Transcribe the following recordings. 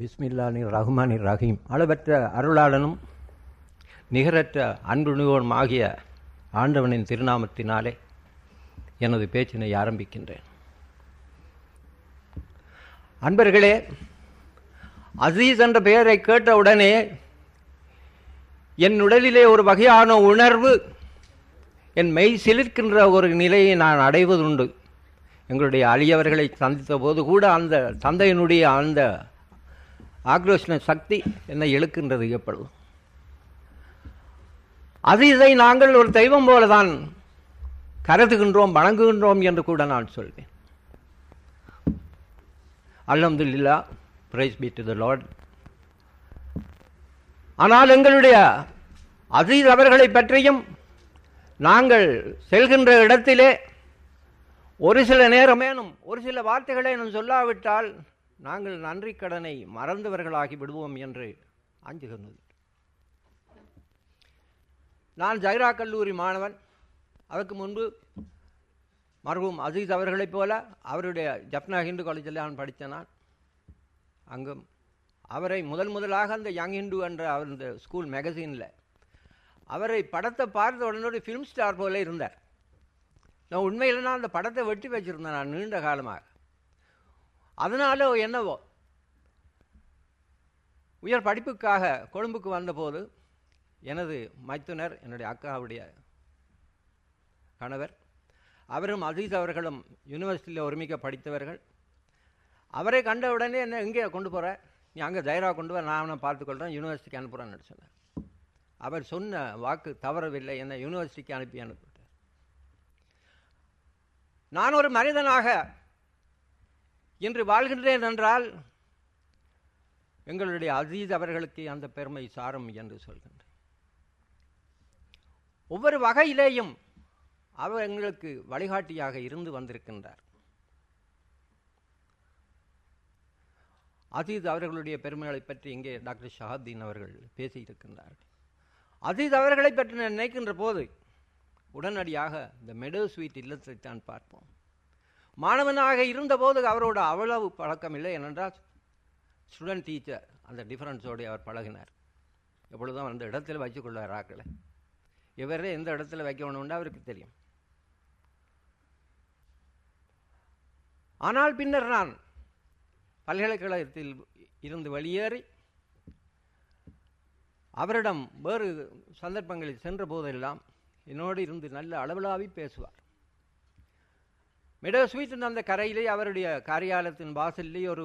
பிஸ்மில்லானி ரஹ்மானி ரஹீம். அளவற்ற அருளாளனும் நிகரற்ற அன்புணிவோனும் ஆகிய ஆண்டவனின் திருநாமத்தினாலே எனது பேச்சினை ஆரம்பிக்கின்றேன். அன்பர்களே அசீஸ் என்ற பெயரை கேட்டவுடனே என் உடலிலே ஒரு வகையான உணர்வு என் மெய் சிலிர்க்கின்ற ஒரு நிலையை நான் அடைவதுண்டு. எங்களுடைய அழியவர்களை சந்தித்த போது கூட அந்த தந்தையினுடைய அந்த ஆக்ரோஷன சக்தி என்னை இழுக்கின்றது எப்பொழுதும் அது இதை நாங்கள் ஒரு தெய்வம் போலதான் கருதுகின்றோம் வணங்குகின்றோம் என்று கூட நான் சொல்வேன். அல்ஹம்துலில்லா praise be to the lord ஆனால் எங்களுடைய அசீஸ் அவர்களை பற்றியும் நாங்கள் செல்கின்ற இடத்திலே ஒரு சில நேரமேனும் ஒரு சில வார்த்தைகளேனும் சொல்லாவிட்டால் நாங்கள் நன்றி கடனை மறந்தவர்களாகி விடுவோம் என்று அஞ்சுகிறது நான் ஜைரா கல்லூரி மாணவன். அதற்கு முன்பு மருகும் அசீஸ் அவர்களைப் போல அவருடைய ஜப்னா ஹிந்து காலேஜில் நான் படித்த நான். அங்கும் அவரை முதல் முதலாக அந்த யங் ஹிந்து என்ற அவர் இந்த ஸ்கூல் மேகசீனில் அவரை படத்தை பார்த்த உடனே ஃபிலிம் ஸ்டார் போல இருந்தார். நான் உண்மையில் நான் அந்த படத்தை வெட்டி வச்சுருந்தேன் நான் நீண்ட காலமாக. அதனால என்னவோ? உயர் படிப்புக்காக கொழும்புக்கு வந்தபோது எனது மைத்துனர் என்னுடைய அக்காவுடைய கணவர் அவரும் அசீஸ் அவர்களும் யூனிவர்சிட்டியில் ஒருமிக்க படித்தவர்கள். அவரை கண்ட உடனே என்ன எங்கே கொண்டு போகிற நீ அங்கே தைரா கொண்டு வர நான் அவனை பார்த்துக்கொள்கிறேன் யூனிவர்சிட்டிக்கு அனுப்புகிறேன்னு சொன்னேன் அவர் சொன்ன வாக்கு தவறவில்லை என்னை யூனிவர்சிட்டிக்கு அனுப்பி அனுப்பிவிட்டார். நான் ஒரு மனிதனாக இன்று வாழ்கின்றேன் என்றால் எங்களுடைய அதீத் அவர்களுக்கு அந்த பெருமை சாரும் என்று சொல்கின்றேன். ஒவ்வொரு வகையிலேயும் அவர் எங்களுக்கு வழிகாட்டியாக இருந்து வந்திருக்கின்றார். அதீத் அவர்களுடைய பெருமைகளை பற்றி இங்கே டாக்டர் ஷஹாத்தீன் அவர்கள் பேசியிருக்கின்றார்கள். அதீத் அவர்களை பற்றி நான் நினைக்கின்ற போது உடனடியாக இந்த மெடோ ஸ்வீட் இல்லத்தை தான் பார்ப்போம். மாணவனாக இருந்தபோது அவரோட அவ்வளவு பழக்கம் இல்லை ஏனென்றால் ஸ்டூடெண்ட் டீச்சர் அந்த டிஃப்ரென்ஸோடு அவர் பழகினார். எப்பொழுதும் அந்த இடத்துல வச்சுக்கொள்வார் ஆக்களை. இவரே எந்த இடத்துல வைக்கணும்னு அவருக்கு தெரியும். ஆனால் பின்னர் நான் பல்கலைக்கழகத்தில் இருந்து வெளியேறி அவரிடம் வேறு சந்தர்ப்பங்களில் சென்ற போதெல்லாம் என்னோடு இருந்து நல்ல அளவிலாவி பேசுவார். மெடோ ஸ்வீட்டின் அந்த கரையிலே அவருடைய காரியாலயத்தின் வாசல்லே ஒரு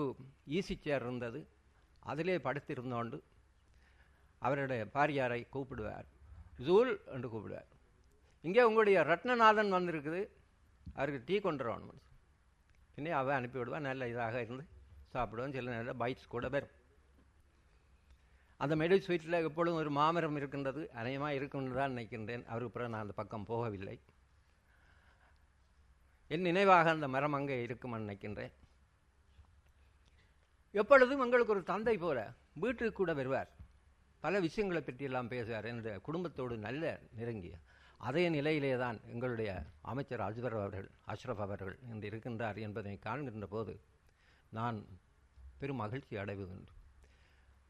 ஈசி சேர் இருந்தது. அதிலே படுத்திருந்தோண்டு அவருடைய பாரியாரை கூப்பிடுவார். ஜூல் என்று கூப்பிடுவார். இங்கே உங்களுடைய ரத்னநாதன் வந்திருக்குது. அவருக்கு டீ கொண்டு வரணும் பின்னே அவன் அனுப்பிவிடுவான் நல்ல இதாக இருந்து சாப்பிடுவோம் சில நேரம் பைட்ஸ் கூட வரும். அந்த மெடு ஸ்வீட்டில் எப்பொழுதும் ஒரு மாமரம் இருக்கின்றது. அநேகமாக இருக்குன்னு தான் நினைக்கின்றேன். அவருக்கு பிறகு நான் அந்த பக்கம் போகவில்லை. என் நினைவாக அந்த மரம் அங்கே இருக்கும் நினைக்கின்றேன். எப்பொழுதும் எங்களுக்கு ஒரு தந்தை போல வீட்டுக்கு கூட வருவார். பல விஷயங்களை பற்றியெல்லாம் பேசுவார் என்னுடைய குடும்பத்தோடு நல்ல நெருங்கிய அதே நிலையிலே தான் எங்களுடைய அமைச்சர் அஜ்வர் அவர்கள் அஷ்ரஃப் அவர்கள் என்று இருக்கின்றார் என்பதை காண்கின்ற போது நான் பெரும் மகிழ்ச்சி அடைவுகின்றேன்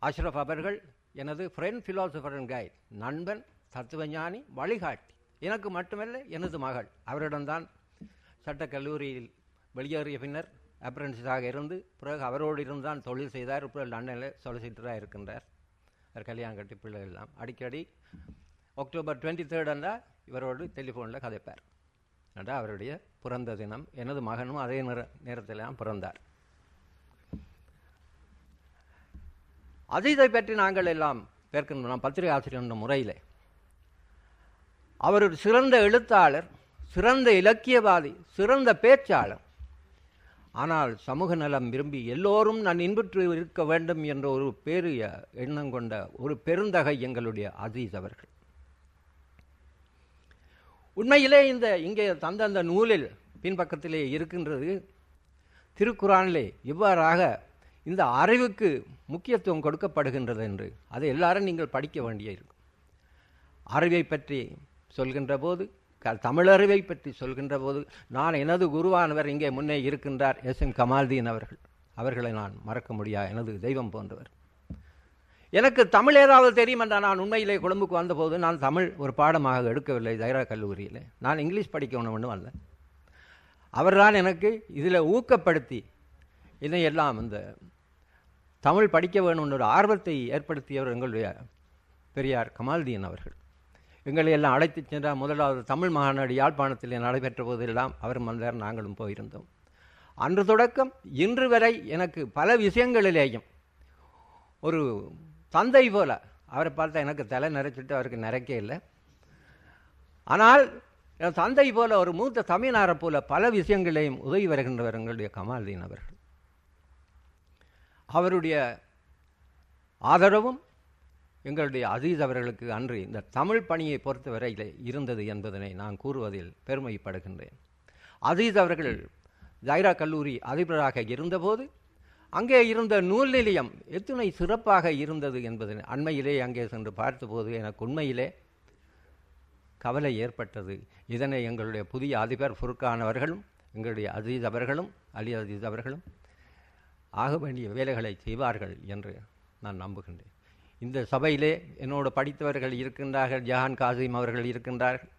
அஷ்ரஃப் அவர்கள் எனது ஃப்ரெண்ட் ஃபிலாசபர் அண்ட் கைட் நண்பன் தத்துவஞானி வழிகாட்டி. எனக்கு மட்டுமல்ல எனது மகள். அவரிடம்தான் சட்டக் கல்லூரியில் வெளியேறிய பின்னர் அப்ரண்டிஸாக இருந்து பிறகு அவரோடு இருந்தான் தொழில் செய்தார். இப்போ லண்டனில் சொலிசிட்டராக இருக்கின்றார். அவர் கல்யாணம் கட்டி பிள்ளை எல்லாம். அடிக்கடி அக்டோபர் டுவெண்ட்டி தேர்ட் என்றால் இவரோடு டெலிஃபோனில் கதைப்பார். என்றால் அவருடைய பிறந்த தினம். எனது மகனும் அதே நேர நேரத்தில் பிறந்தார். அஜிதை பற்றி நாங்கள் எல்லாம் பேர்க்கின்றோம் பத்திரிகை ஆசிரியர் என்ற முறையில். அவர் ஒரு சிறந்த எழுத்தாளர். சிறந்த இலக்கியவாதி சிறந்த பேச்சாளர். ஆனால் சமூக நலம் விரும்பி எல்லோரும் நான் இன்புற்று இருக்க வேண்டும் என்ற ஒரு பெரிய எண்ணம் கொண்ட ஒரு பெருந்தகை எங்களுடைய அசீஸ் அவர்கள். உண்மையிலே இந்த இங்கே தந்த அந்த நூலில் பின்பக்கத்திலே இருக்கின்றது திருக்குறானிலே இவ்வாறாக இந்த அறிவுக்கு முக்கியத்துவம் கொடுக்கப்படுகின்றது என்று. அதை எல்லாரும் நீங்கள் படிக்க வேண்டிய இருக்கும். அறிவை பற்றி சொல்கின்ற போது தமிழறிவை பற்றி சொல்கின்ற போது நான் எனது குருவானவர் இங்கே முன்னே இருக்கின்றார் எஸ். எம். கமால்தீன் அவர்கள். அவர்களை நான் மறக்க முடியா எனது தெய்வம் போன்றவர். எனக்கு தமிழ் ஏதாவது தெரியும் என்றால் நான் உண்மையிலே கொழும்புக்கு வந்தபோது நான் தமிழ் ஒரு பாடமாக எடுக்கவில்லை தைரா கல்லூரியில். நான் இங்கிலீஷ் படிக்கணும்னு வந்தேன் அவர்தான் எனக்கு இதில் ஊக்கப்படுத்தி இதையெல்லாம் இந்த தமிழ் படிக்க வேணும்னு ஒரு ஆர்வத்தை ஏற்படுத்தியவர் எங்களுடைய பெரியார் கமால்தீன் அவர்கள். எங்களை எல்லாம் அழைத்துச் சென்றால் முதலாவது தமிழ் மாநாடு யாழ்ப்பாணத்தில் நடைபெற்ற போதெல்லாம் அவரும் வந்தார் நாங்களும் போயிருந்தோம். அன்று தொடக்கம் இன்று வரை எனக்கு பல விஷயங்களிலேயும் ஒரு தந்தை போல அவரை பார்த்தா எனக்கு தலை நிறைச்சிட்டு அவருக்கு நிறைக்க இல்லை. ஆனால் என் தந்தை போல ஒரு மூத்த தமிழ்நாரை போல பல விஷயங்களையும் உதவி வருகின்றவர் எங்களுடைய கமால்தீன் அவர்கள். அவருடைய ஆதரவும் எங்களுடைய அசீஸ் அவர்களுக்கு அன்று இந்த தமிழ் பணியை பொறுத்தவரையில் இருந்தது என்பதனை நான் கூறுவதில் பெருமைப்படுகின்றேன். அசீஸ் அவர்கள் ஜைரா கல்லூரி அதிபராக இருந்தபோது அங்கே இருந்த நூல் நிலையம் எத்தனை சிறப்பாக இருந்தது என்பது அண்மையிலே அங்கே சென்று பார்த்தபோது எனக்கு உண்மையிலே கவலை ஏற்பட்டது. இதனை எங்களுடைய புதிய அதிபர் ஃபுர்கான் அவர்களும் எங்களுடைய அசீஸ் அவர்களும் அலி அசீஸ் அவர்களும் ஆக வேண்டிய வேலைகளை செய்வார்கள் என்று நான் நம்புகின்றேன். இந்த சபையிலே என்னோடு படித்தவர்கள் இருக்கின்றார்கள் ஜஹான் காசிம் அவர்கள் இருக்கின்றார்கள்.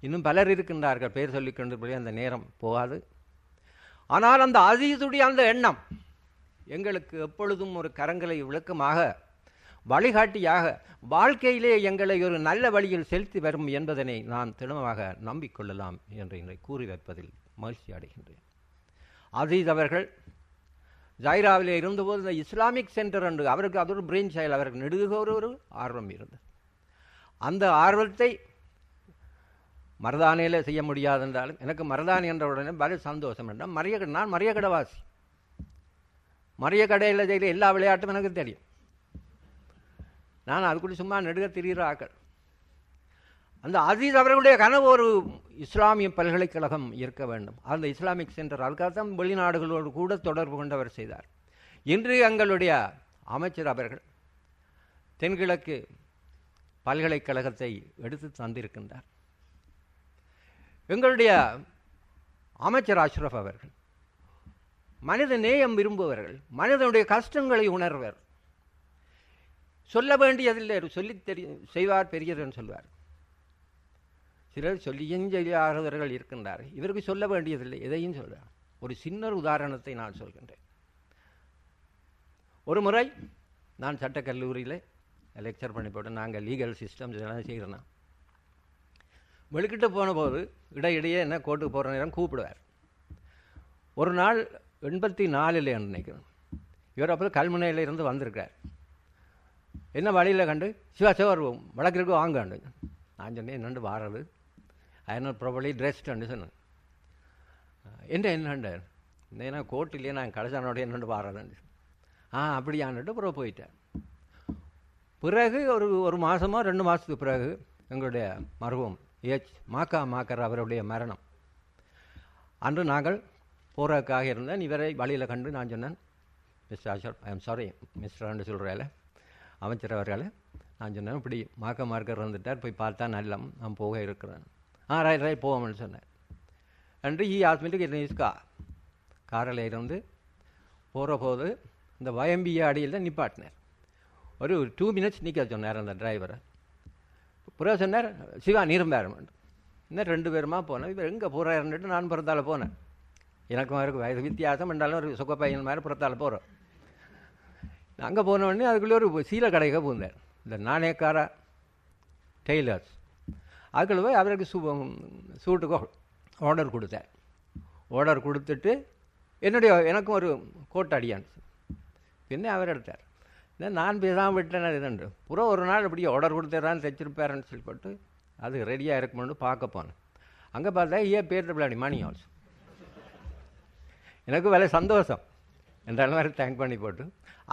இன்னும் பலர் இருக்கின்றார்கள் பேர் சொல்லிக் கொண்டு அந்த நேரம் போகாது. ஆனால் அந்த அசீசுடைய அந்த எண்ணம் எங்களுக்கு எப்பொழுதும் ஒரு கரங்களை விளக்கமாக வழிகாட்டியாக வாழ்க்கையிலே எங்களை ஒரு நல்ல வழியில் செலுத்தி வரும் என்பதனை நான் திடமாக நம்பிக்கொள்ளலாம் என்று இன்றை கூறி வைப்பதில் மகிழ்ச்சி அடைகின்றேன். அசீஸ் அவர்கள் ஜாயிராவில் இருந்தபோது இந்த இஸ்லாமிக் சென்டர் என்று அவருக்கு அது ஒரு பிரெயின் செயல் அவருக்கு நெடுக ஒரு ஒரு ஆர்வம் இருந்தது. அந்த ஆர்வத்தை மரதானியில் செய்ய முடியாது என்றாலும் எனக்கு மரதானி என்ற உடனே பல சந்தோஷம் என்றால் மரிய நான் மரிய கடைவாசி மரிய கடையில் செய்கிற எல்லா விளையாட்டும் எனக்கு தெரியும். நான் அதுக்குள்ள சும்மா நெடுக திரிகிற ஆக்கள். அந்த அசீஸ் அவர்களுடைய கனவு ஒரு இஸ்லாமிய பல்கலைக்கழகம் இருக்க வேண்டும். அந்த இஸ்லாமிக் சென்டர் அதுக்காகத்தான் வெளிநாடுகளோடு கூட தொடர்பு கொண்டவர் செய்தார். இன்று எங்களுடைய அமைச்சர் அவர்கள் தென்கிழக்கு பல்கலைக்கழகத்தை எடுத்து தந்திருக்கின்றார். எங்களுடைய அமைச்சர் அஷ்ரஃப் அவர்கள் மனித நேயம் விரும்புவர்கள் மனிதனுடைய கஷ்டங்களை உணர்வர். சொல்ல வேண்டியதில்லை சொல்லி தெரிய செய்வார் பெரியதுன்னு சொல்வார். சிலர் சொல்லியும் செய்யாதவர்கள் இருக்கின்றார்? இவருக்கு சொல்ல வேண்டியதில்லை. எதையும் சொல்கிறார் ஒரு சின்ன உதாரணத்தை நான் சொல்கின்றேன். ஒரு முறை நான் சட்டக்கல்லூரியில் லெக்சர் பண்ணி போட்டு நாங்கள் லீகல் சிஸ்டம் இதெல்லாம் செய்கிறோன்னா வெளிக்கிட்டு போன போது இடையிடையே என்ன கோர்ட்டுக்கு போகிற நேரம் கூப்பிடுவார். ஒரு நாள் எண்பத்தி நாலில் நினைக்கிறேன் இவர் அப்போ கல்முனையிலிருந்து வந்திருக்கார் என்ன வழியில் கண்டு சிவா சிவர் வழக்கிற்கு வாங்க நான் சொன்னேன் நண்டு வாரது? ஐ நாட் ப்ராப்பர்லி ட்ரெஸ்டுன்னு சொன்னேன் என்ன என்னண்டு? ஏன்னா கோர்ட்டிலேயே நான் கடைசானோட என்னென்னு பாருன்னு ஆ அப்படியான்ட்டு அப்புறம் போயிட்டேன். பிறகு ஒரு ஒரு மாதமோ ரெண்டு மாதத்துக்கு பிறகு எங்களுடைய மருவம் ஏச் மாக்கா மாக்கர் அவருடைய மரணம். அன்று நாங்கள் போறதுக்காக இருந்தேன். இவரை வழியில் கண்டு நான் சொன்னேன் mister Azhar I am sorry மிஸ்டர்ன்னு சொல்கிறால அமைச்சர் அவர்களை நான் சொன்னேன் இப்படி மாக்க மார்க்கர் வந்துட்டார் போய் பார்த்தா நல்லம் நான் போக இருக்கிறேன். ஆ ரைட் ரைட் போவோம்னு சொன்னேன். அன்று ஈ ஹாஸ்பிட்டலுக்கு இஸ்கா காரில் இருந்து போகிற போது இந்த வயம்பிய அடியில் நிப்பாட்டினார். ஒரு டூ மினிட்ஸ் நிற்க சொன்னார் அந்த டிரைவரை பிறகு சொன்னார் சிவா நீரம்பேரமன் இன்னும் ரெண்டு பேருமா போனேன் இவர் எங்கே போகிறாருன்னுட்டு நான் பிறந்தால் போனேன். எனக்கும் அவருக்கு வயது வித்தியாசம். என்றாலும் ஒரு சுக பையன் மாதிரி புறத்தால் போகிறோம் அங்கே போனோடனே அதுக்குள்ளே ஒரு சீலை கடைக்க பூந்தார் இந்த நாணயக்கார டெய்லர்ஸ். அதுக்குள்ள போய் அவருக்கு சூ சூட்டுக்கு ஆர்டர் கொடுத்தேன். ஆர்டர் கொடுத்துட்டு என்னுடைய எனக்கும் ஒரு கோட் அடியான். பின்ன அவர் எடுத்தார். நான் பேசாமல் விட்டேன் இதுண்டு புற ஒரு நாள் இப்படி ஆர்டர் கொடுத்துட்றான்னு தைச்சிருப்பாருன்னு சொல்லிப்பட்டு அது ரெடியாக இருக்கணும்னு பார்க்க போனேன். அங்கே பார்த்தா ஏ பேர் பிள்ளாடி மணி ஆல்ஸ் எனக்கு வேலை சந்தோஷம். என்ற வேறு தேங்க் பண்ணி போட்டு.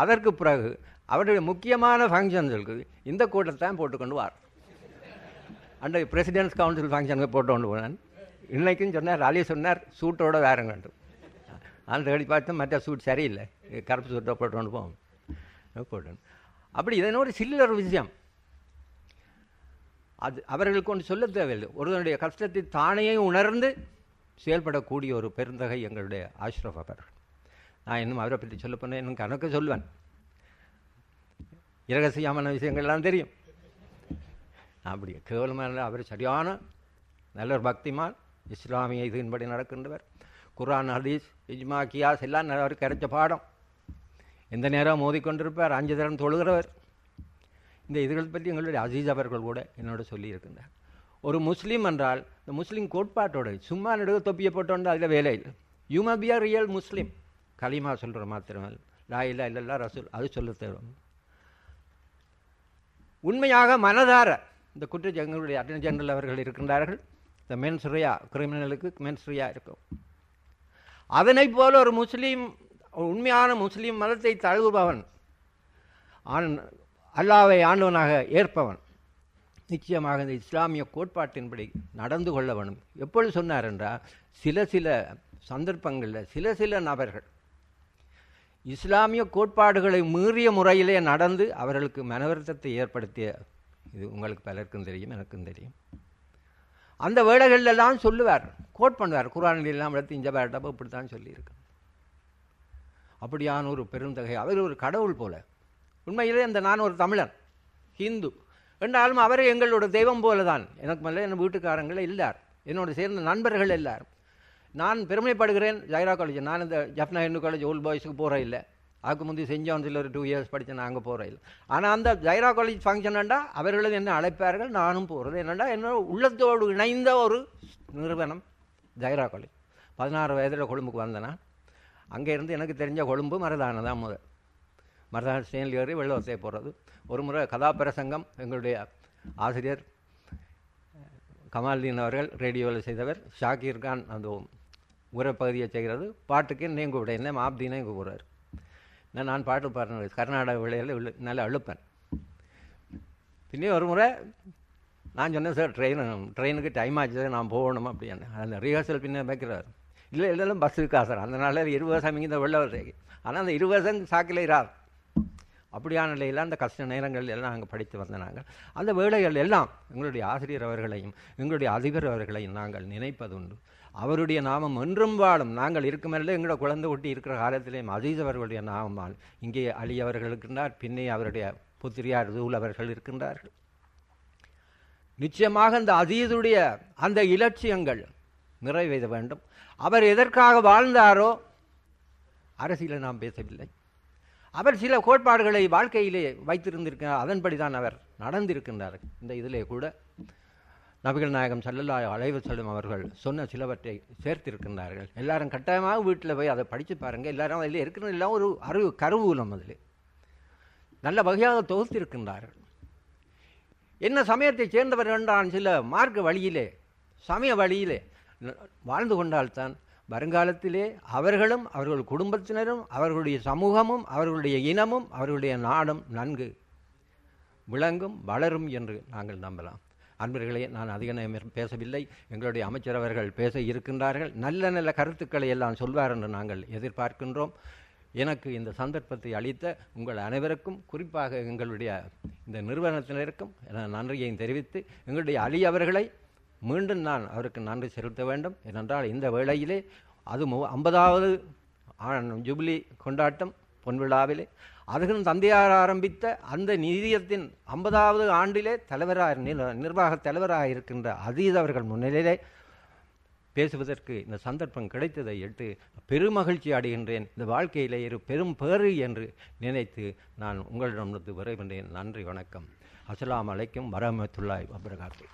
அதற்கு பிறகு அவருடைய முக்கியமான ஃபங்க்ஷன்ஸுக்கு இந்த கூட்டத்தான் போட்டுக்கொண்டு வார். அண்ட் பிரசிடென்ட்ஸ் கவுன்சில் ஃபங்க்ஷனுக்கு போட்டு கொண்டு போனேன். இன்றைக்கும் சொன்னார் அலி சொன்னார் சூட்டோட வேறங்கண்டு. அந்த தேடி பார்த்து மற்ற சூட் சரியில்லை. கருப்பு சூட்டை போட்டு கொண்டு போவோம். போட்டு அப்படி இதன ஒரு சில்லற விஷயம். அது அவர்களுக்கு ஒன்று சொல்ல தேவையில்லை. ஒருவனுடைய கஷ்டத்தை தானே உணர்ந்து செயல்படக்கூடிய ஒரு பெருந்தகை எங்களுடைய ஆஷ்ரஃப் அவர்கள். நான் இன்னும் அவரை பற்றி சொல்ல போனேன் இன்னும் கணக்கு சொல்லுவேன் இரகசியமான விஷயங்கள்லாம் தெரியும். அப்படி கேவலமான அவர் சரியான நல்ல ஒரு பக்திமான். இஸ்லாமிய இதன்படி நடக்கின்றவர். குரான் ஹதீஸ் இஜ்மா கியாஸ் எல்லாம் நல்ல அவருக்கு கிடைச்ச பாடம். எந்த நேரம் மோதிக்கொண்டிருப்பார் அஞ்சு தரம் தொழுகிறவர். இந்த இதுகள் பற்றி எங்களுடைய அசீஸ் அவர்கள் கூட என்னோட சொல்லியிருக்கின்றார். ஒரு முஸ்லீம் என்றால் இந்த முஸ்லீம் கோட்பாட்டோட சும்மா நடுக தொப்பியை போட்டோண்டு அதில் வேலை இல்லை. You may be are real Muslim கலிமா சொல்கிற மாத்திரமல் லா இல்லா இல்லல்லா ரசூல். அது சொல்ல தரும் உண்மையாக மனதார இந்த குற்ற எங்களுடைய அட்டர்னி ஜெனரல் அவர்கள் இருக்கின்றார்கள். இந்த மென்சுரியா கிரிமினலுக்கு மென்சுரியா இருக்கும். அதனைப் போல ஒரு முஸ்லீம் உண்மையான முஸ்லீம் மதத்தை தழுவுபவன் ஆன் அல்லாவை ஆண்டவனாக ஏற்பவன் நிச்சயமாக இந்த இஸ்லாமிய கோட்பாட்டின்படி நடந்து கொள்ள வேணும் எப்பொழுது சொன்னார் என்றால் சில சில சந்தர்ப்பங்களில் சில சில நபர்கள் இஸ்லாமிய கோட்பாடுகளை மீறிய முறையிலே நடந்து அவர்களுக்கு மனவருத்தத்தை ஏற்படுத்திய இது உங்களுக்கு பலருக்கும் தெரியும் எனக்கும் தெரியும். அந்த வேளைகளில் எல்லாம் சொல்லுவார் கோட் பண்ணுவார். குரானிலாம் எல்லாம் எடுத்து இந்த பேட்டப்போ இப்படி தான் சொல்லியிருக்கு அப்படியான ஒரு பெருந்தகை. அவர் ஒரு கடவுள் போல. உண்மையிலே அந்த நான் ஒரு தமிழன் ஹிந்து. என்றாலும் அவர் எங்களோட தெய்வம் போல தான் எனக்கு மேலே என் வீட்டுக்காரங்களே இல்லார். என்னோட சேர்ந்த நண்பர்கள் எல்லாரும். நான் பெருமைப்படுகிறேன் ஜைரா காலேஜ். நான் இந்த ஜப்னா ஹிந்து காலேஜ் ஓல்ட் பாய்ஸுக்கு போகிற இல்லை. அதுக்கு முந்தி சென்ட் ஜான்ஸில் ஒரு டூ இயர்ஸ் படித்தேன் நாங்கள் அங்கே போகிற இல்லை. ஆனால் அந்த ஜைரா காலேஜ் ஃபங்க்ஷன்டா அவர்களும் என்ன அழைப்பார்கள்? நானும் போகிறது என்னென்னா என்னோட உள்ளத்தோடு இணைந்த ஒரு நிறுவனம் ஜைரா காலேஜ் பதினாறு வயதில் கொழும்புக்கு வந்தேன்னா அங்கேருந்து அங்கே இருந்து எனக்கு தெரிஞ்ச கொழும்பு மரதான தான் முதல். மரதான ஸ்டேனில் ஏறி வெள்ளவத்தையை போகிறது ஒரு முறை கதாபிரசங்கம் எங்களுடைய ஆசிரியர் கமால்தீன் அவர்கள் ரேடியோவில் செய்தவர் ஷாக்கீர் கான் அந்த உரப்பகுதியை செய்கிறது. பாட்டுக்கு என்னையும் கூப்பிட என்ன மாப்தீனையும் கூப்பிடுறாரு நான் நான் பாட்டு பாடுறேன். கர்நாடக விளையில் நல்லா அழுப்பேன். பின்னே ஒரு முறை நான் சொன்னேன் சார் ட்ரெயின் ட்ரெயினுக்கு டைம் ஆச்சு நான் போகணும் அப்படின்னு அந்த ரிஹர்சல் பின்ன வைக்கிறார். இல்லை இல்லைல்ல பஸ்ஸுக்கு சார்? அந்த நாளில் இருபது வருஷம் இங்கே வெள்ள வருது ஆனால் அந்த இருபது வருஷம் சாக்கில் இறார். அப்படியான நிலையில் அந்த கஷ்ட நேரங்கள் எல்லாம் நாங்கள் படித்து வந்த நாங்கள். அந்த வேலைகள் எல்லாம் எங்களுடைய ஆசிரியர் அவர்களையும் எங்களுடைய அதிபர் அவர்களையும் நாங்கள் நினைப்பதுண்டு. அவருடைய நாமம் என்றும் வாழும். நாங்கள் இருக்குமல்ல எங்களோட குழந்தை ஒட்டி இருக்கிற காலத்திலேயும் அதீதவர்களுடைய அவர்களுடைய நாமம் இங்கே அலி அவர்கள் இருக்கின்றார். பின்னே அவருடைய புத்திரியார் ரூல் அவர்கள் இருக்கின்றார்கள். நிச்சயமாக அந்த அதீதுடைய அந்த இலட்சியங்கள் நிறைவேற வேண்டும். அவர் எதற்காக வாழ்ந்தாரோ அரசியலை நாம் பேசவில்லை. அவர் சில கோட்பாடுகளை வாழ்க்கையிலே வைத்திருந்திருக்கிறார். அதன்படி தான் அவர் நடந்திருக்கின்றார். இந்த இதிலே கூட நபிகள் நாயகம் சல்லல்லா அலைவு செல்லும் அவர்கள் சொன்ன சிலவற்றை சேர்த்திருக்கின்றார்கள். எல்லாரும் கட்டாயமாக வீட்டில் போய் அதை படித்து பாருங்கள் எல்லாரும் அதில் இருக்கிறது எல்லாம் ஒரு அறிவு கருவூலம் அதில். நல்ல வகையாக தொகுத்திருக்கின்றார்கள். என்ன சமயத்தை சேர்ந்தவர் என்றான். சில மார்க்க வழியிலே சமய வழியிலே வாழ்ந்து கொண்டால்தான் வருங்காலத்திலே அவர்களும் அவர்கள் குடும்பத்தினரும் அவர்களுடைய சமூகமும் அவர்களுடைய இனமும் அவர்களுடைய நாடும் நன்கு விளங்கும் வளரும் என்று நாங்கள் நம்பலாம். அன்பர்களே நான் அதிக நேரம் பேசவில்லை. எங்களுடைய அமைச்சர் அவர்கள் பேச இருக்கின்றார்கள். நல்ல நல்ல கருத்துக்களை எல்லாம் சொல்வார் என்று நாங்கள் எதிர்பார்க்கின்றோம். எனக்கு இந்த சந்தர்ப்பத்தை அளித்த உங்கள் அனைவருக்கும் குறிப்பாக எங்களுடைய இந்த நிறுவனத்தினருக்கும் நன்றியையும் தெரிவித்து எங்களுடைய அலி அவர்களை மீண்டும் நான் அவருக்கு நன்றி செலுத்த வேண்டும். ஏனென்றால் இந்த வேளையிலே அது ஐம்பதாவது ஜூபிலி கொண்டாட்டம் பொன்விழாவிலே அதுகளும் தந்தையார் ஆரம்பித்த அந்த நிதியத்தின் ஐம்பதாவது ஆண்டிலே தலைவராக நிர்வாக தலைவராக இருக்கின்ற அதீத அவர்கள் முன்னிலையிலே பேசுவதற்கு இந்த சந்தர்ப்பம் கிடைத்ததை எட்டு பெருமகிழ்ச்சி அடைகின்றேன். இந்த வாழ்க்கையிலே இரு பெரும் பேறு என்று நினைத்து நான் உங்களிடமிருந்து விரைகின்றேன். நன்றி வணக்கம். அஸ்லாம் அலைக்கும் வரமத்துல்லாய் வபரகாத்து